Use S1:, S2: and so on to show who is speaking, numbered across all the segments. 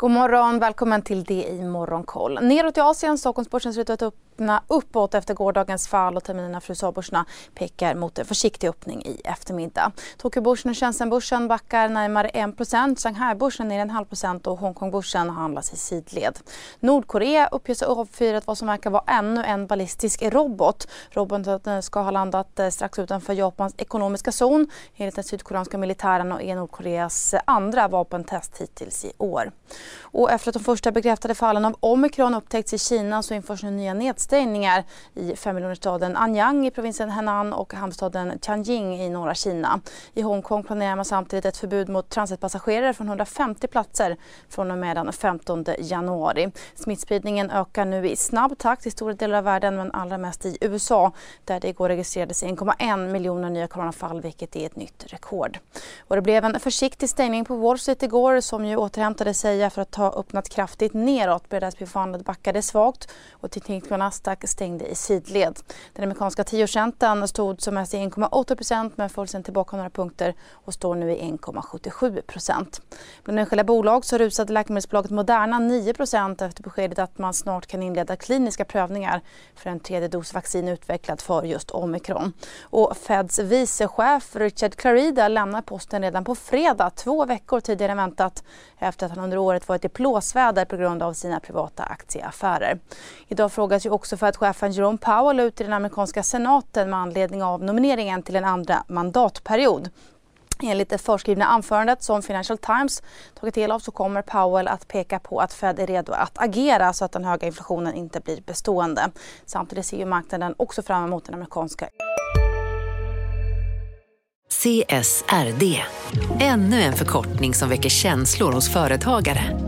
S1: God morgon, välkommen till det i Morgonkoll. Neråt i Asien, Stockholmsbörsen ser ut att öppna uppåt efter gårdagens fall och terminerna för USA-börserna pekar mot en försiktig öppning i eftermiddag. Tokyobörsen och Shenzhenbörsen backar närmare 1 Shanghai-börsen ner en halv procent och Hongkongbörsen handlas i sidled. Nordkorea uppges ha avfyrat vad som verkar vara ännu en ballistisk robot. Roboten ska ha landat eh, strax utanför Japans ekonomiska zon enligt den sydkoreanska militären och är Nordkoreas andra vapentest hittills i år. Och efter att de första bekräftade fallen av omikron upptäckts i Kina så införs nu nya nedstängningar i femmiljonersstaden Anyang i provinsen Henan och hamnstaden Tianjin i norra Kina. I Hongkong planerar man samtidigt ett förbud mot transitpassagerare från 150 platser från och med den 15 januari. Smittspridningen ökar nu i snabb takt i stora delar av världen men allra mest i USA där det igår registrerades 1,1 miljoner nya coronafall vilket är ett nytt rekord. Och det blev en försiktig stängning på Wall Street igår som ju återhämtade sig efter att ha öppnat kraftigt neråt. Breda SP-fondet backade svagt och teknik Nasdaq stängde i sidled. Den amerikanska tioårsräntan stod som mest i 1,8% men föll sen tillbaka några punkter och står nu i 1,77% Bland enskilda bolag så rusade läkemedelsbolaget Moderna 9% efter beskedet att man snart kan inleda kliniska prövningar för en tredje dos vaccin utvecklat för just omikron. Och Feds vicechef Richard Clarida lämnar posten redan på fredag, två veckor tidigare än väntat efter att han under året varit i plåsväder på grund av sina privata aktieaffärer. Idag frågas ju också också för att chefen Jerome Powell ut i den amerikanska senaten med anledning av nomineringen till en andra mandatperiod. Enligt det förskrivna anförandet som Financial Times tagit del av så kommer Powell att peka på att Fed är redo att agera så att den höga inflationen inte blir bestående. Samtidigt ser ju marknaden också fram emot den amerikanska
S2: CSRD, ännu en förkortning som väcker känslor hos företagare.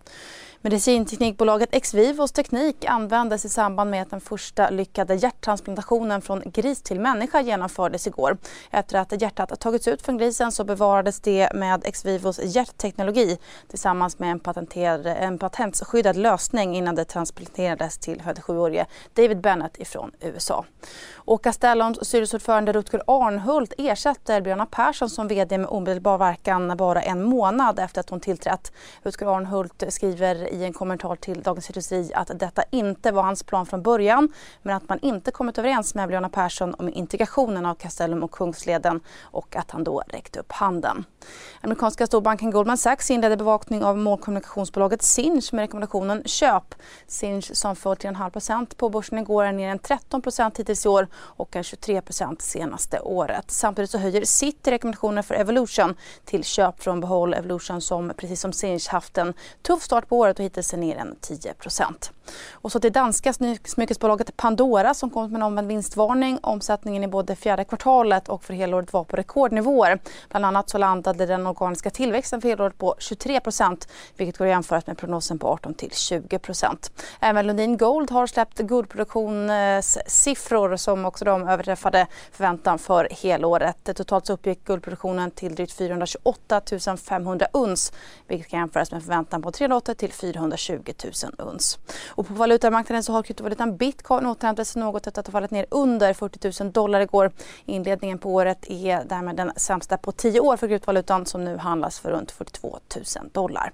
S1: Medicinteknikbolaget Exvivos teknik användes i samband med att den första lyckade hjärttransplantationen från gris till människa genomfördes igår. Efter att hjärtat tagits ut från grisen så bevarades det med Exvivos hjärtteknologi tillsammans med en, en patentskyddad lösning innan det transplanterades till 57-årige David Bennett ifrån USA. Och Castellums styrelseordförande Rutger Arnhult ersätter Björna Persson som vd med omedelbar verkan bara en månad efter att hon tillträtt. Rutger Arnhult skriver i en kommentar till Dagens Industri att detta inte var hans plan från början men att man inte kommit överens med Leona Persson om integrationen av Castellum och Kungsleden och att han då räckte upp handen. Amerikanska storbanken Goldman Sachs inledde bevakning av målkommunikationsbolaget Sinch med rekommendationen köp. Sinch som föll till en halv procent på börsen igår är ner än 13 hittills i år och är 23 senaste året. Samtidigt så höjer City rekommendationen för Evolution till köp från behåll. Evolution som precis som Sinch haft en tuff tuff start på året och hittills är ner än 10 procent. Och så till danska smyckesbolaget Pandora som kom med en omvänd vinstvarning. Omsättningen i både fjärde kvartalet och för helåret var på rekordnivåer. Bland annat så landade den organiska tillväxten för helåret på 23 procent vilket går att jämföra med prognosen på 18 till 20 procent. Även Lundin Gold har släppt guldproduktionssiffror som också de överträffade förväntan för helåret. Totalt så uppgick guldproduktionen till drygt 428 500 uns vilket kan jämföras med förväntan på 380 till 420 000 uns. Och på valutamarknaden så har kryptovalutan bitcoin återhämtat sig något efter att ha fallit ner under 40 000 dollar igår. Inledningen på året är därmed den sämsta på 10 år för kryptovalutan som nu handlas för runt 42 000 dollar.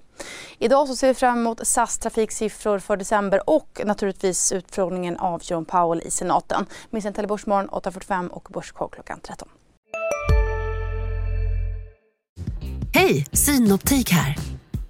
S1: Idag så ser vi fram emot SAS trafiksiffror för december och naturligtvis utfrågningen av Jerome Powell i senaten. Missa inte Börsmorgon 8.45 och Börskoll klockan 13.
S2: Hej, Synoptik här.